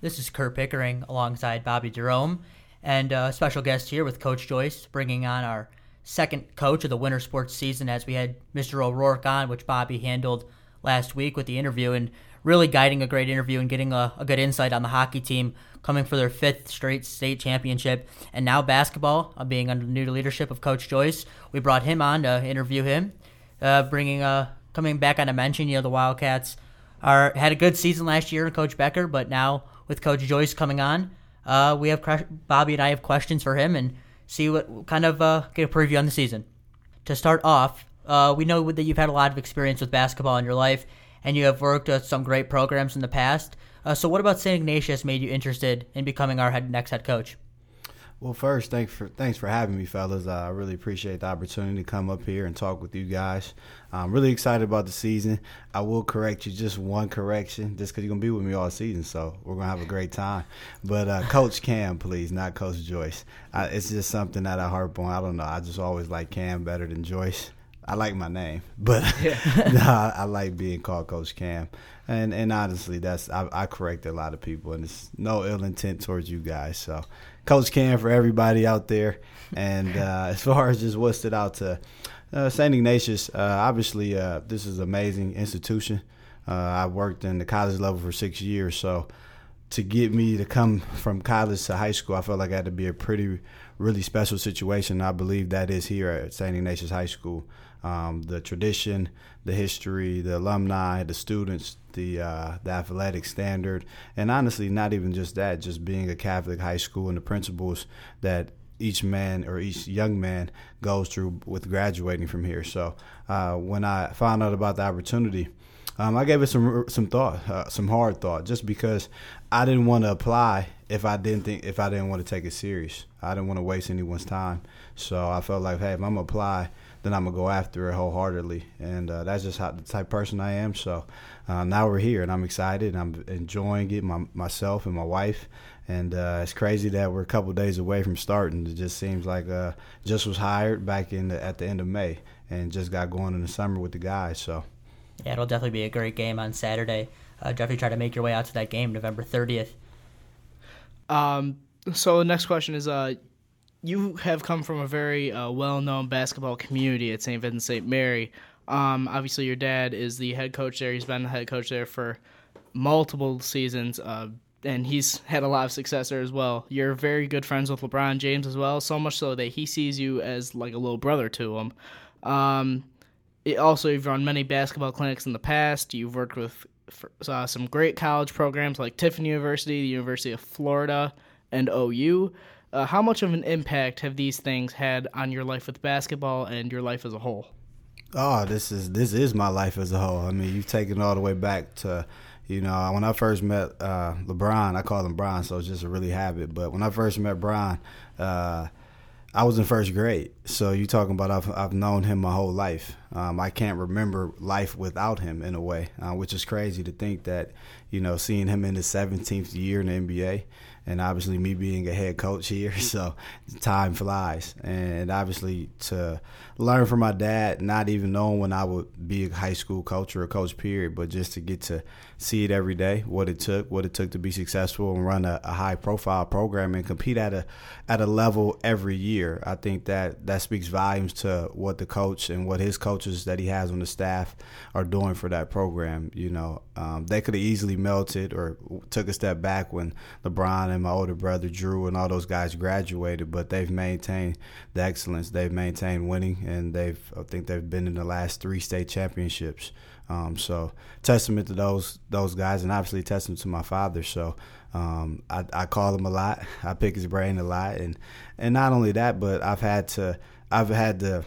This is Kurt Pickering alongside Bobby Jerome, and a special guest here with Coach Joyce, bringing on our second coach of the winter sports season as we had Mr. O'Rourke on, which Bobby handled last week with the interview, and really guiding a great interview and getting a, a good insight on the hockey team coming for their fifth straight state championship. And now basketball, uh, being under the new leadership of Coach Joyce, we brought him on to interview him, uh, bringing uh, coming back on a mention, you know, the Wildcats are had a good season last year, in Coach Becker, but now with Coach Joyce coming on. Uh, we have Bobby and I have questions for him and see what kind of uh, get a preview on the season. To start off, uh, we know that you've had a lot of experience with basketball in your life, and you have worked with some great programs in the past. Uh, so, what about St. Ignatius made you interested in becoming our head, next head coach? Well, first, thanks for thanks for having me, fellas. Uh, I really appreciate the opportunity to come up here and talk with you guys. I'm really excited about the season. I will correct you just one correction, just because you're gonna be with me all season, so we're gonna have a great time. But uh, Coach Cam, please, not Coach Joyce. Uh, it's just something that I harp on. I don't know. I just always like Cam better than Joyce. I like my name, but yeah. nah, I like being called Coach Cam. And and honestly, that's I, I correct a lot of people, and it's no ill intent towards you guys. So Coach Cam for everybody out there. And uh, as far as just what stood out to uh, St. Ignatius, uh, obviously uh, this is an amazing institution. Uh, I worked in the college level for six years, so to get me to come from college to high school, I felt like I had to be a pretty, really special situation. I believe that is here at St. Ignatius High School. Um, the tradition, the history, the alumni, the students, the uh, the athletic standard, and honestly, not even just that, just being a Catholic high school and the principles that each man or each young man goes through with graduating from here. So uh, when I found out about the opportunity, um, I gave it some some thought, uh, some hard thought, just because I didn't want to apply if I didn't think if I didn't want to take it serious. I didn't want to waste anyone's time. So I felt like, hey, if I'm gonna apply, then I'm gonna go after it wholeheartedly, and uh, that's just how the type person I am. So uh, now we're here, and I'm excited. And I'm enjoying it, my, myself and my wife, and uh, it's crazy that we're a couple days away from starting. It just seems like uh, just was hired back in the, at the end of May, and just got going in the summer with the guys. So yeah, it'll definitely be a great game on Saturday. Uh, definitely try to make your way out to that game, November 30th. Um. So the next question is, uh, you have come from a very uh, well-known basketball community at St. Vincent St. Mary. Um, obviously, your dad is the head coach there. He's been the head coach there for multiple seasons, uh, and he's had a lot of success there as well. You're very good friends with LeBron James as well, so much so that he sees you as like a little brother to him. Um, also, you've run many basketball clinics in the past. You've worked with uh, some great college programs like Tiffin University, the University of Florida, and OU. Uh, how much of an impact have these things had on your life with basketball and your life as a whole? Oh, this is this is my life as a whole. I mean, you've taken it all the way back to, you know, when I first met uh, LeBron. I call him Brian, so it's just a really habit. But when I first met Brian, uh, I was in first grade. So you talking about I've, I've known him my whole life. Um, I can't remember life without him in a way, uh, which is crazy to think that you know seeing him in his 17th year in the NBA and obviously me being a head coach here, so time flies. And obviously to learn from my dad, not even knowing when I would be a high school coach or a coach period, but just to get to see it every day, what it took, what it took to be successful and run a, a high profile program and compete at a at a level every year. I think that that speaks volumes to what the coach and what his coaches that he has on the staff are doing for that program. You know, um, they could have easily melted or took a step back when LeBron and my older brother Dru and all those guys graduated, but they've maintained the excellence. They've maintained winning, and they've I think they've been in the last three state championships. Um, so testament to those those guys, and obviously testament to my father. So um, I, I call him a lot. I pick his brain a lot, and and not only that, but I've had to I've had the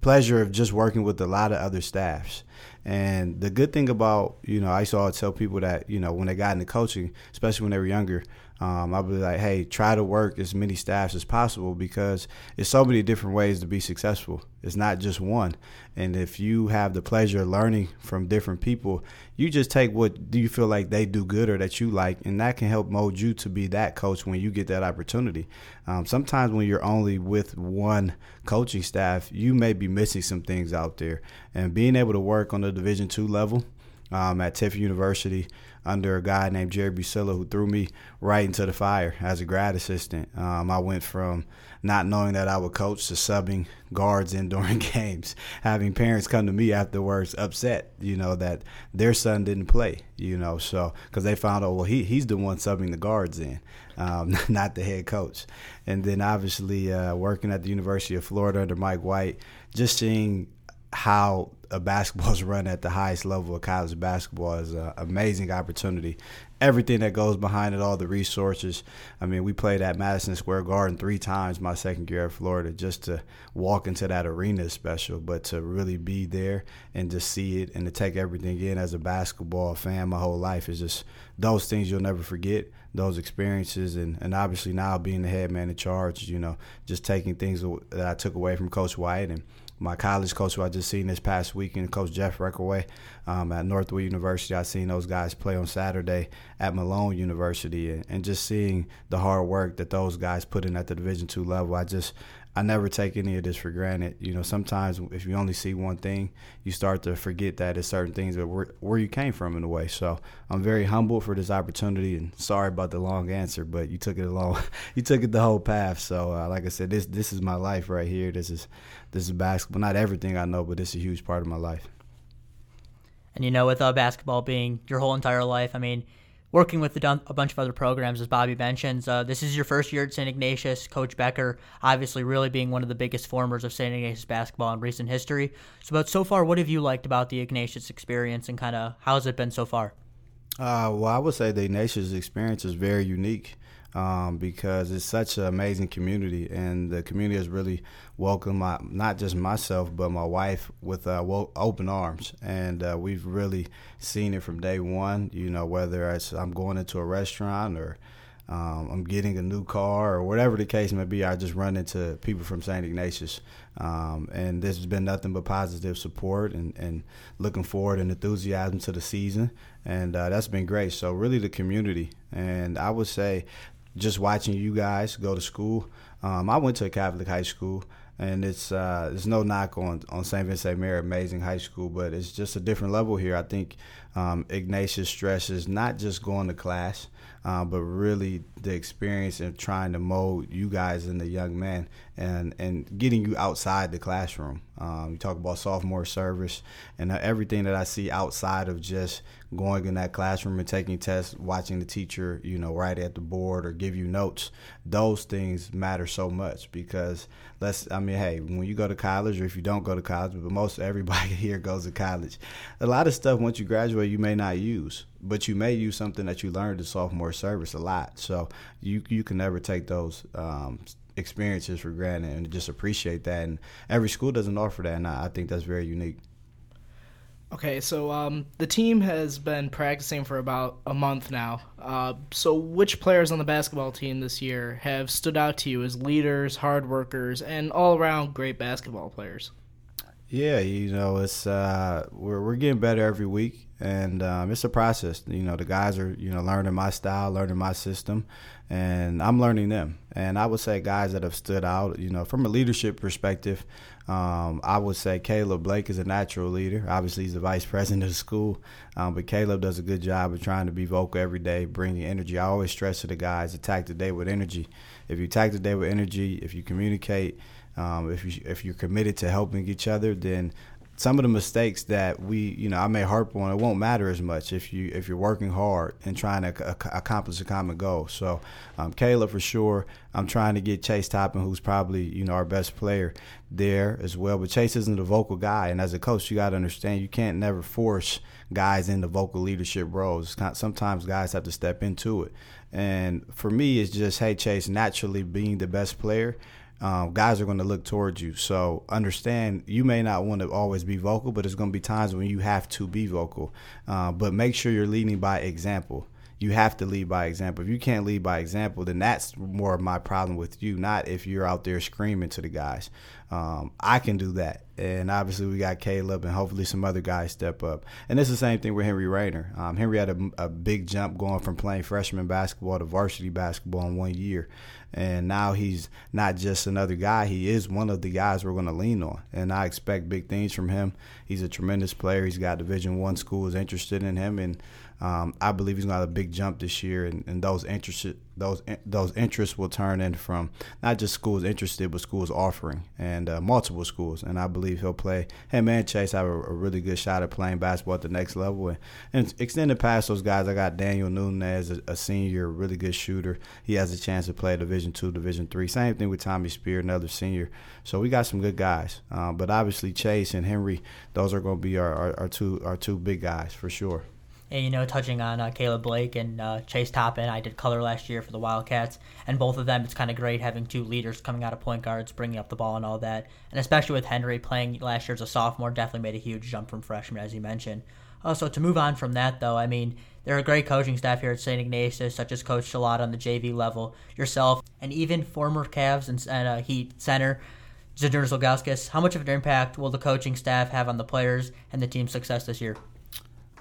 pleasure of just working with a lot of other staffs. And the good thing about, you know, I used to always tell people that, you know, when they got into coaching, especially when they were younger, um, I'll be like, hey, try to work as many staffs as possible because it's so many different ways to be successful. It's not just one. And if you have the pleasure of learning from different people, you just take what do you feel like they do good or that you like, and that can help mold you to be that coach when you get that opportunity. Um, sometimes when you're only with one coaching staff, you may be missing some things out there. And being able to work on the Division two level um, at Tiffin University under a guy named Jerry Busilla who threw me right into the fire as a grad assistant. Um, I went from not knowing that I would coach to subbing guards in during games, having parents come to me afterwards upset, you know, that their son didn't play, you know, so because they found out, well, he he's the one subbing the guards in, um, not the head coach. And then obviously uh, working at the University of Florida under Mike White, just seeing how a basketball's run at the highest level of college basketball is an amazing opportunity. Everything that goes behind it, all the resources. I mean, we played at Madison Square Garden three times my second year at Florida. Just to walk into that arena is special, but to really be there and just see it and to take everything in as a basketball fan my whole life is just those things you'll never forget, those experiences. And, and obviously now being the head man in charge, you know, just taking things that I took away from Coach White and – my college coach who I just seen this past weekend, Coach Jeff Reckaway um, at Northwood University. I seen those guys play on Saturday at Malone University, and, and just seeing the hard work that those guys put in at the Division two level. I just I never take any of this for granted. You know, sometimes if you only see one thing, you start to forget that it's certain things that where, where you came from in a way. So I'm very humble for this opportunity, and sorry about the long answer, but you took it along, you took it the whole path. So uh, like I said, this this is my life right here. This is this is basketball. Not everything I know, but this is a huge part of my life. And you know, with uh, basketball being your whole entire life, I mean working with a bunch of other programs, as Bobby mentions. Uh, this is your first year at St. Ignatius. Coach Becker, obviously, really being one of the biggest formers of St. Ignatius basketball in recent history. So, but so far, what have you liked about the Ignatius experience, and kind of how has it been so far? Uh, well, I would say the Ignatius experience is very unique um, because it's such an amazing community, and the community has really welcomed my not just myself but my wife with uh, open arms, and uh, we've really seen it from day one. You know, whether it's I'm going into a restaurant or um, I'm getting a new car or whatever the case may be, I just run into people from St. Ignatius. Um, and this has been nothing but positive support and, and looking forward and enthusiasm to the season. And uh, that's been great. So, really, the community. And I would say just watching you guys go to school. Um, I went to a Catholic high school, and it's uh, there's no knock on on St. Vincent Mary, amazing high school, but it's just a different level here. I think um, Ignatius stresses not just going to class, uh, but really the experience of trying to mold you guys into young men and and getting you outside the classroom. Um, you talk about sophomore service and everything that I see outside of just going in that classroom and taking tests, watching the teacher, you know, write at the board or give you notes. Those things matter so much because let's, I mean, hey, when you go to college or if you don't go to college, but most everybody here goes to college, a lot of stuff once you graduate you may not use, but you may use something that you learned in sophomore service a lot. So you you can never take those. Um, experiences for granted and just appreciate that and every school doesn't offer that and I think that's very unique Okay, so um, the team has been practicing for about a month now. Uh, so, which players on the basketball team this year have stood out to you as leaders, hard workers, and all around great basketball players? Yeah, you know, it's uh, we're we're getting better every week, and um, it's a process. You know, the guys are you know learning my style, learning my system, and I'm learning them. And I would say guys that have stood out, you know, from a leadership perspective, um, I would say Caleb Blake is a natural leader. Obviously, he's the vice president of the school, um, but Caleb does a good job of trying to be vocal every day, bringing energy. I always stress to the guys, attack the day with energy. If you attack the day with energy, if you communicate um, if you if you're committed to helping each other, then some of the mistakes that we, you know, I may harp on, it won't matter as much if you if you're working hard and trying to accomplish a common goal. So, um, Caleb for sure. I'm trying to get Chase Toppin, who's probably you know our best player, there as well. But Chase isn't a vocal guy, and as a coach, you got to understand you can't never force guys into vocal leadership roles. Sometimes guys have to step into it. And for me, it's just, hey, Chase, naturally being the best player um, guys are going to look towards you. So understand you may not want to always be vocal, but there's going to be times when you have to be vocal. Uh, but make sure you're leading by example. You have to lead by example. If you can't lead by example, then that's more of my problem with you, not if you're out there screaming to the guys. Um, I can do that. And obviously, we got Caleb and hopefully some other guys step up. And it's the same thing with Henry Rayner. Um, Henry had a, a, big jump going from playing freshman basketball to varsity basketball in one year and now he's not just another guy. He is one of the guys we're going to lean on, and I expect big things from him. He's a tremendous player. He's got Division One schools interested in him, and um, I believe he's going to have a big jump this year, and, and those interests those those interests will turn in from not just schools interested, but schools offering and uh, multiple schools. And I believe he'll play. Him and Chase have a, a, really good shot at playing basketball at the next level. And, and extended past those guys, I got Daniel Nunez, a, a senior, really good shooter. He has a chance to play Division two, Division three. Same thing with Tommy Spear, another senior. So we got some good guys. Um, but obviously Chase and Henry, those are going to be our, our, our two our two big guys for sure. And, you know, touching on uh, Caleb Blake and uh, Chase Toppin, I did color last year for the Wildcats, and both of them, it's kind of great having two leaders coming out of point guards, bringing up the ball and all that. And especially with Henry playing last year as a sophomore, definitely made a huge jump from freshman, as you mentioned. Also, to move on from that, though, I mean, there are great coaching staff here at St. Ignatius, such as Coach Shalot on the JV level, yourself, and even former Cavs and, and uh, Heat center Zydrunas Ilgauskas. How much of an impact will the coaching staff have on the players and the team's success this year?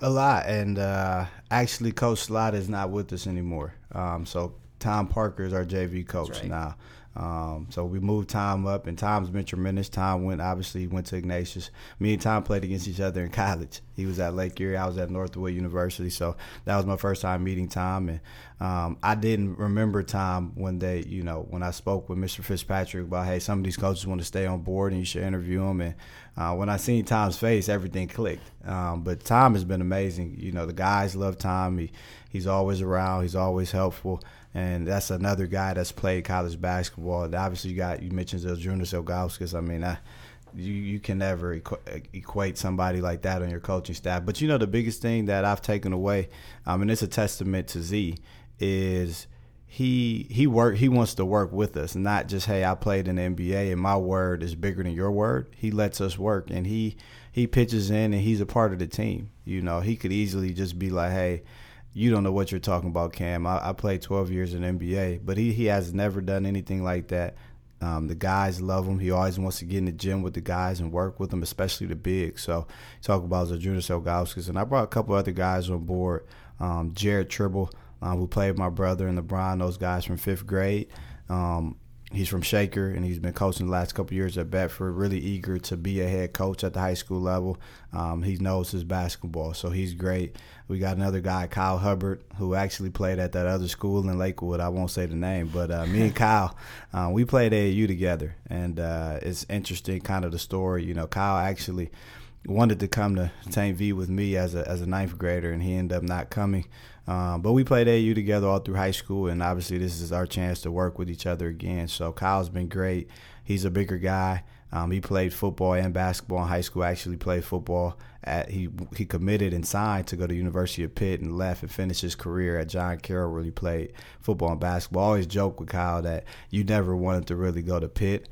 A lot, and uh, actually, Coach Slot is not with us anymore. Um, so Tom Parker is our JV coach right. now. Um, so we moved Tom up, and Tom's been tremendous. Tom went obviously went to Ignatius. Me and Tom played against each other in college. He was at Lake Erie, I was at Northwood University. So that was my first time meeting Tom, and um, I didn't remember Tom when they, you know, when I spoke with Mr. Fitzpatrick about, hey, some of these coaches want to stay on board, and you should interview them. And uh, when I seen Tom's face, everything clicked. Um, but Tom has been amazing. You know, the guys love Tom. He he's always around. He's always helpful and that's another guy that's played college basketball. Obviously, you got you mentioned Zydrunas Ilgauskas. I mean, I, you you can never equ- equate somebody like that on your coaching staff. But you know, the biggest thing that I've taken away, um, and it's a testament to Z, is he he work he wants to work with us, not just hey I played in the NBA and my word is bigger than your word. He lets us work and he he pitches in and he's a part of the team. You know, he could easily just be like, hey you don't know what you're talking about, Cam. I, I played 12 years in NBA, but he, he has never done anything like that. Um, the guys love him. He always wants to get in the gym with the guys and work with them, especially the big. So talk about Zydrunas Ilgauskas. And I brought a couple other guys on board. Um, Jared Tribble, uh, who played my brother in LeBron, those guys from fifth grade. Um, He's from Shaker, and he's been coaching the last couple years at Bedford. Really eager to be a head coach at the high school level. Um, he knows his basketball, so he's great. We got another guy, Kyle Hubbard, who actually played at that other school in Lakewood. I won't say the name, but uh, me and Kyle, uh, we played AAU together, and uh, it's interesting, kind of the story. You know, Kyle actually wanted to come to St. V with me as a as a ninth grader, and he ended up not coming. Um, but we played AU together all through high school, and obviously this is our chance to work with each other again. So Kyle's been great. He's a bigger guy. Um, he played football and basketball in high school. Actually, played football. At, he he committed and signed to go to University of Pitt and left and finished his career at John Carroll, he played football and basketball. I always joke with Kyle that you never wanted to really go to Pitt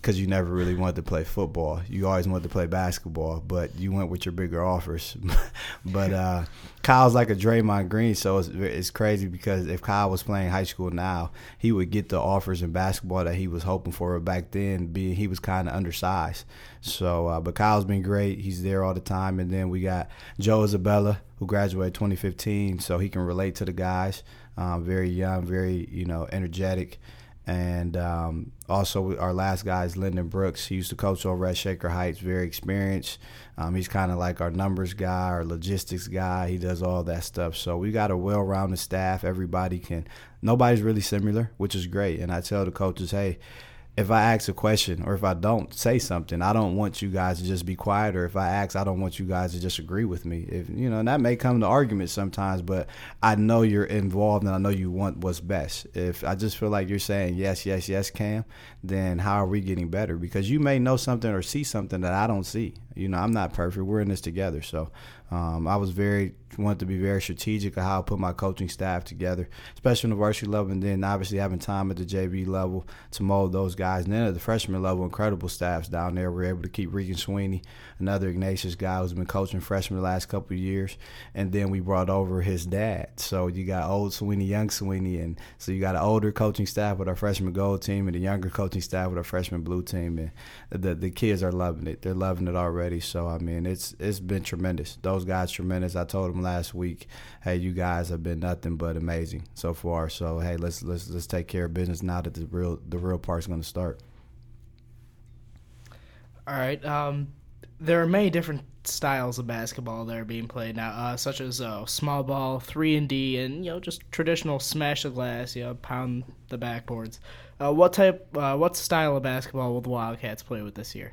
because you never really wanted to play football. You always wanted to play basketball, but you went with your bigger offers. but uh, Kyle's like a Draymond Green, so it's, it's crazy because if Kyle was playing high school now, he would get the offers in basketball that he was hoping for. Back then, being he was kind of undersized. So, uh, but Kyle's been great. He's there all the time. And then we got Joe Isabella, who graduated 2015, so he can relate to the guys. Um, very young, very you know energetic. And um, also, our last guy is Lyndon Brooks. He used to coach over at Shaker Heights, very experienced. Um, he's kind of like our numbers guy, our logistics guy. He does all that stuff. So we got a well rounded staff. Everybody can, nobody's really similar, which is great. And I tell the coaches, hey, if I ask a question or if I don't say something, I don't want you guys to just be quiet. Or if I ask, I don't want you guys to just agree with me. If you know, and that may come to arguments sometimes, but I know you're involved and I know you want what's best. If I just feel like you're saying yes, yes, yes, Cam, then how are we getting better? Because you may know something or see something that I don't see. You know, I'm not perfect. We're in this together. So um, I was very wanted to be very strategic of how I put my coaching staff together, especially on the varsity level, and then obviously having time at the JV level to mold those guys. And then at the freshman level, incredible staffs down there. We're able to keep Regan Sweeney, another Ignatius guy who's been coaching freshmen the last couple of years, and then we brought over his dad. So you got old Sweeney, young Sweeney, and so you got an older coaching staff with our freshman gold team and a younger coaching staff with our freshman blue team, and the the kids are loving it. They're loving it already. So I mean, it's it's been tremendous. Those guys tremendous. I told them last week, hey, you guys have been nothing but amazing so far. So hey, let's let's let's take care of business now that the real the real part's going to start. All right. Um, there are many different styles of basketball that are being played now, uh, such as uh, small ball, three and D, and you know just traditional smash the glass, you know, pound the backboards. Uh, what type, uh, what style of basketball will the Wildcats play with this year?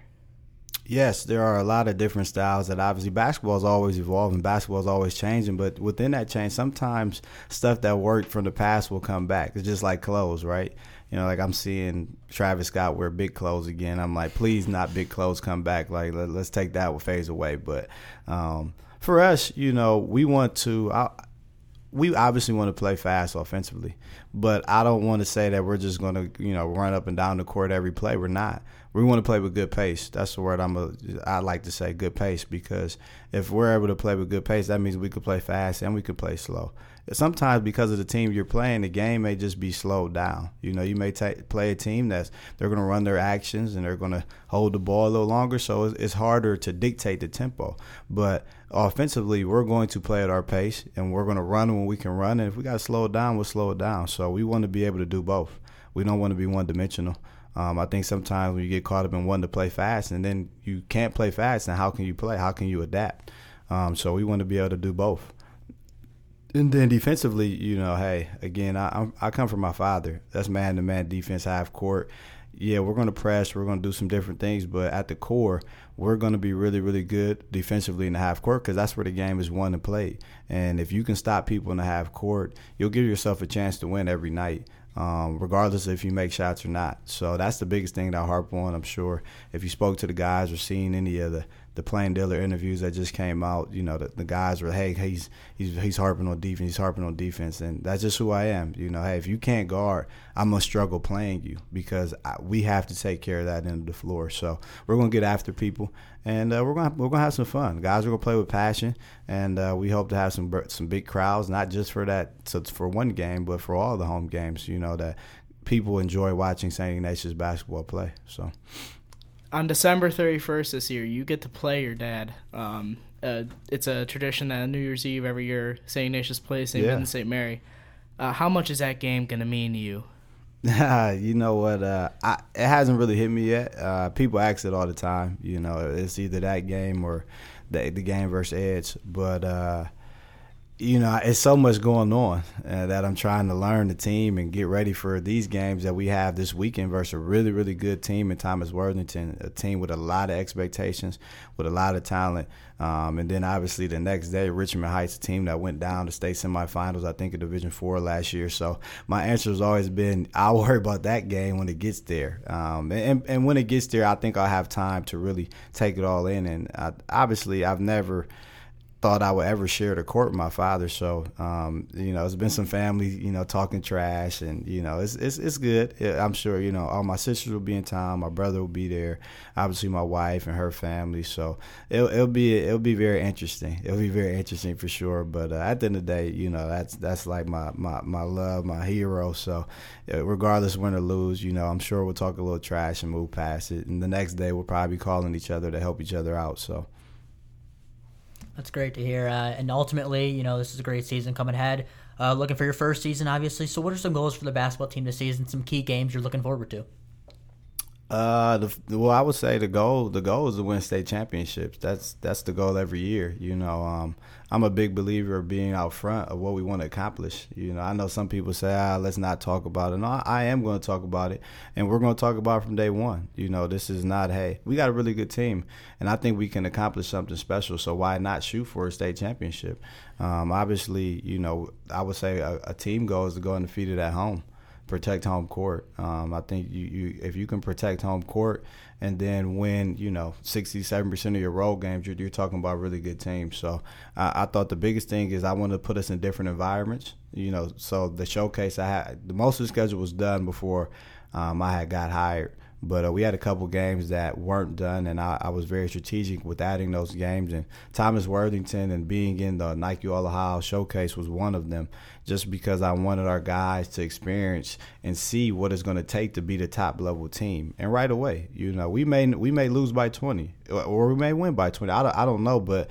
Yes, there are a lot of different styles that obviously basketball is always evolving, basketball is always changing, but within that change, sometimes stuff that worked from the past will come back. It's just like clothes, right? You know, like I'm seeing Travis Scott wear big clothes again. I'm like, please, not big clothes come back. Like, let, us take that with phase away. But um, for us, you know, we want to. I, we obviously want to play fast offensively, but I don't want to say that we're just going to, you know, run up and down the court every play. We're not. We want to play with good pace. That's the word I'm a, I like to say, good pace, because if we're able to play with good pace, that means we could play fast and we could play slow sometimes because of the team you're playing, the game may just be slowed down. You know, you may play a team that's they're going to run their actions and they're going to hold the ball a little longer, so it's, it's harder to dictate the tempo. But offensively, we're going to play at our pace and we're going to run when we can run. And if we got to slow it down, we'll slow it down. So we want to be able to do both. We don't want to be one dimensional. Um, I think sometimes when you get caught up in wanting to play fast and then you can't play fast, and how can you play? How can you adapt? Um, so we want to be able to do both. And then defensively, you know, hey, again, I I come from my father. That's man to man defense, half court. Yeah, we're going to press. We're going to do some different things, but at the core, we're going to be really, really good defensively in the half court because that's where the game is won and played. And if you can stop people in the half court, you'll give yourself a chance to win every night. Um, regardless if you make shots or not. So that's the biggest thing that I harp on. I'm sure if you spoke to the guys or seen any of the the Plain Dealer interviews that just came out, you know, the, the guys were, hey, he's he's he's harping on defense, he's harping on defense, and that's just who I am. You know, hey, if you can't guard, I'm gonna struggle playing you because I, we have to take care of that end of the floor. So we're gonna get after people, and uh, we're gonna we're gonna have some fun. Guys are gonna play with passion, and uh, we hope to have some some big crowds, not just for that so for one game, but for all the home games. You know that people enjoy watching St. Ignatius basketball play. So on December 31st this year, you get to play your dad. Um, uh, it's a tradition that on New Year's Eve every year, St. Ignatius plays St. Yeah. St. Mary. Uh, how much is that game going to mean to you? you know what? Uh, I, it hasn't really hit me yet. Uh, people ask it all the time. You know, it's either that game or the, the game versus Edge. But uh, you know, it's so much going on uh, that I'm trying to learn the team and get ready for these games that we have this weekend versus a really, really good team in Thomas Worthington, a team with a lot of expectations, with a lot of talent. Um, and then obviously the next day, Richmond Heights, a team that went down to state semifinals, I think, in Division Four last year. So my answer has always been, I'll worry about that game when it gets there. Um, and, and when it gets there, I think I'll have time to really take it all in. And I, obviously, I've never – thought I would ever share the court with my father. So, um, you know, it's been some family, you know, talking trash, and you know, it's it's it's good. I'm sure, you know, all my sisters will be in town, my brother will be there, obviously my wife and her family. So it'll, it'll be it'll be very interesting. It'll be very interesting for sure. But uh, at the end of the day, you know, that's that's like my my my love, my hero. So regardless win or lose, you know, I'm sure we'll talk a little trash and move past it. And the next day, we'll probably be calling each other to help each other out. So. That's great to hear. Uh, and ultimately, you know, this is a great season coming ahead. Uh, looking for your first season, obviously. So, what are some goals for the basketball team this season? Some key games you're looking forward to? Uh, the, well, I would say the goal the goal is to win state championships. That's that's the goal every year. You know, um, I'm a big believer of being out front of what we want to accomplish. You know, I know some people say, ah, let's not talk about it. No, I am going to talk about it, and we're going to talk about it from day one. You know, this is not, hey, we got a really good team, and I think we can accomplish something special. So why not shoot for a state championship? Um, obviously, you know, I would say a, a team goal is to go undefeated at home protect home court. Um, I think you, you if you can protect home court and then win, you know, 67 percent of your road games, you're, you're, talking about really good team. So I, I thought the biggest thing is I want to put us in different environments. You know, so the showcase I had, the most of the schedule was done before um, I had got hired. But uh, we had a couple games that weren't done, and I, I, was very strategic with adding those games. And Thomas Worthington and being in the Nike All Ohio Showcase was one of them, just because I wanted our guys to experience and see what it's going to take to be the top level team. And right away, you know, we may we may lose by 20, or we may win by 20. I don't, I don't know, but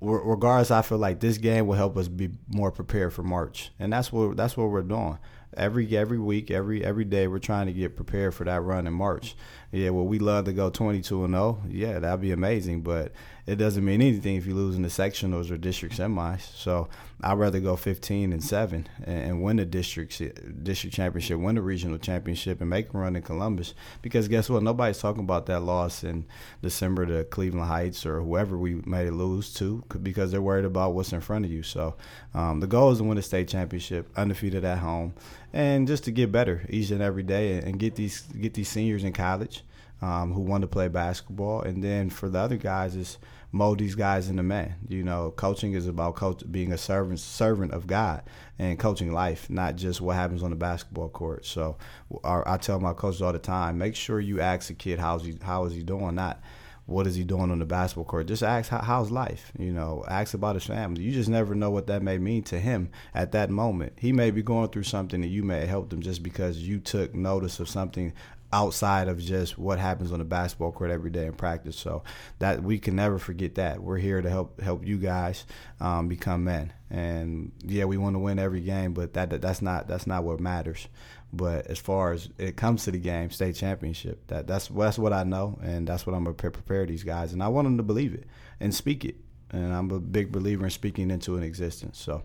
regardless, I feel like this game will help us be more prepared for March, and that's what that's what we're doing. Every every week, every every day, we're trying to get prepared for that run in March. Yeah, well, we love to go 22 and 0. Yeah, that'd be amazing, but it doesn't mean anything if you lose in the sectionals or district semis. So I'd rather go 15 and seven and, win the district district championship, win the regional championship, and make a run in Columbus. Because guess what? Nobody's talking about that loss in December to Cleveland Heights or whoever we may lose to, because they're worried about what's in front of you. So um, the goal is to win the state championship, undefeated at home, and just to get better each and every day and get these get these seniors in college um, who want to play basketball, and then for the other guys is mold these guys into men. You know, coaching is about coach being a servant servant of God and coaching life, not just what happens on the basketball court. So, our, I tell my coaches all the time: make sure you ask a kid how's he how is he doing, not what is he doing on the basketball court. Just ask how, how's life. You know, ask about his family. You just never know what that may mean to him at that moment. He may be going through something that you may have helped him just because you took notice of something outside of just what happens on the basketball court every day in practice. So that we can never forget that we're here to help help you guys um, become men. And yeah, we want to win every game, but that, that that's not that's not what matters. But as far as it comes to the game, state championship, that that's that's what I know, and that's what I'm gonna prepare these guys, and I want them to believe it and speak it. And I'm a big believer in speaking into an existence. So.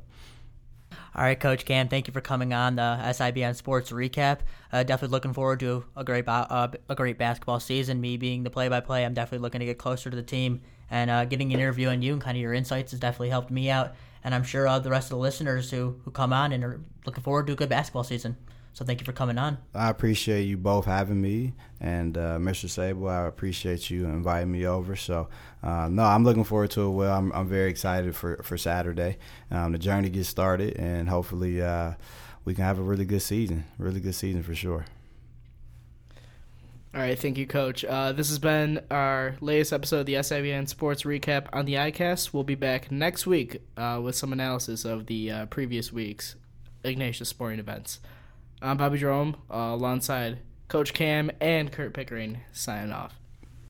All right, Coach Cam, thank you for coming on the SIBN Sports Recap. Uh, definitely looking forward to a great uh, a great basketball season. Me being the play-by-play, I'm definitely looking to get closer to the team, and uh, getting an interview on you and kind of your insights has definitely helped me out. And I'm sure uh, the rest of the listeners who who come on and are looking forward to a good basketball season. So thank you for coming on. I appreciate you both having me, and uh, Mr. Sable, I appreciate you inviting me over. So uh, no, I'm looking forward to it. Well, I'm, I'm very excited for for Saturday. Um, the journey gets started, and hopefully uh, we can have a really good season. Really good season for sure. All right, thank you, Coach. Uh, this has been our latest episode of the SIBN Sports Recap on the ICAST. We'll be back next week uh, with some analysis of the uh, previous week's Ignatius sporting events. I'm Bobby Jerome, uh, alongside Coach Cam and Kurt Pickering, signing off.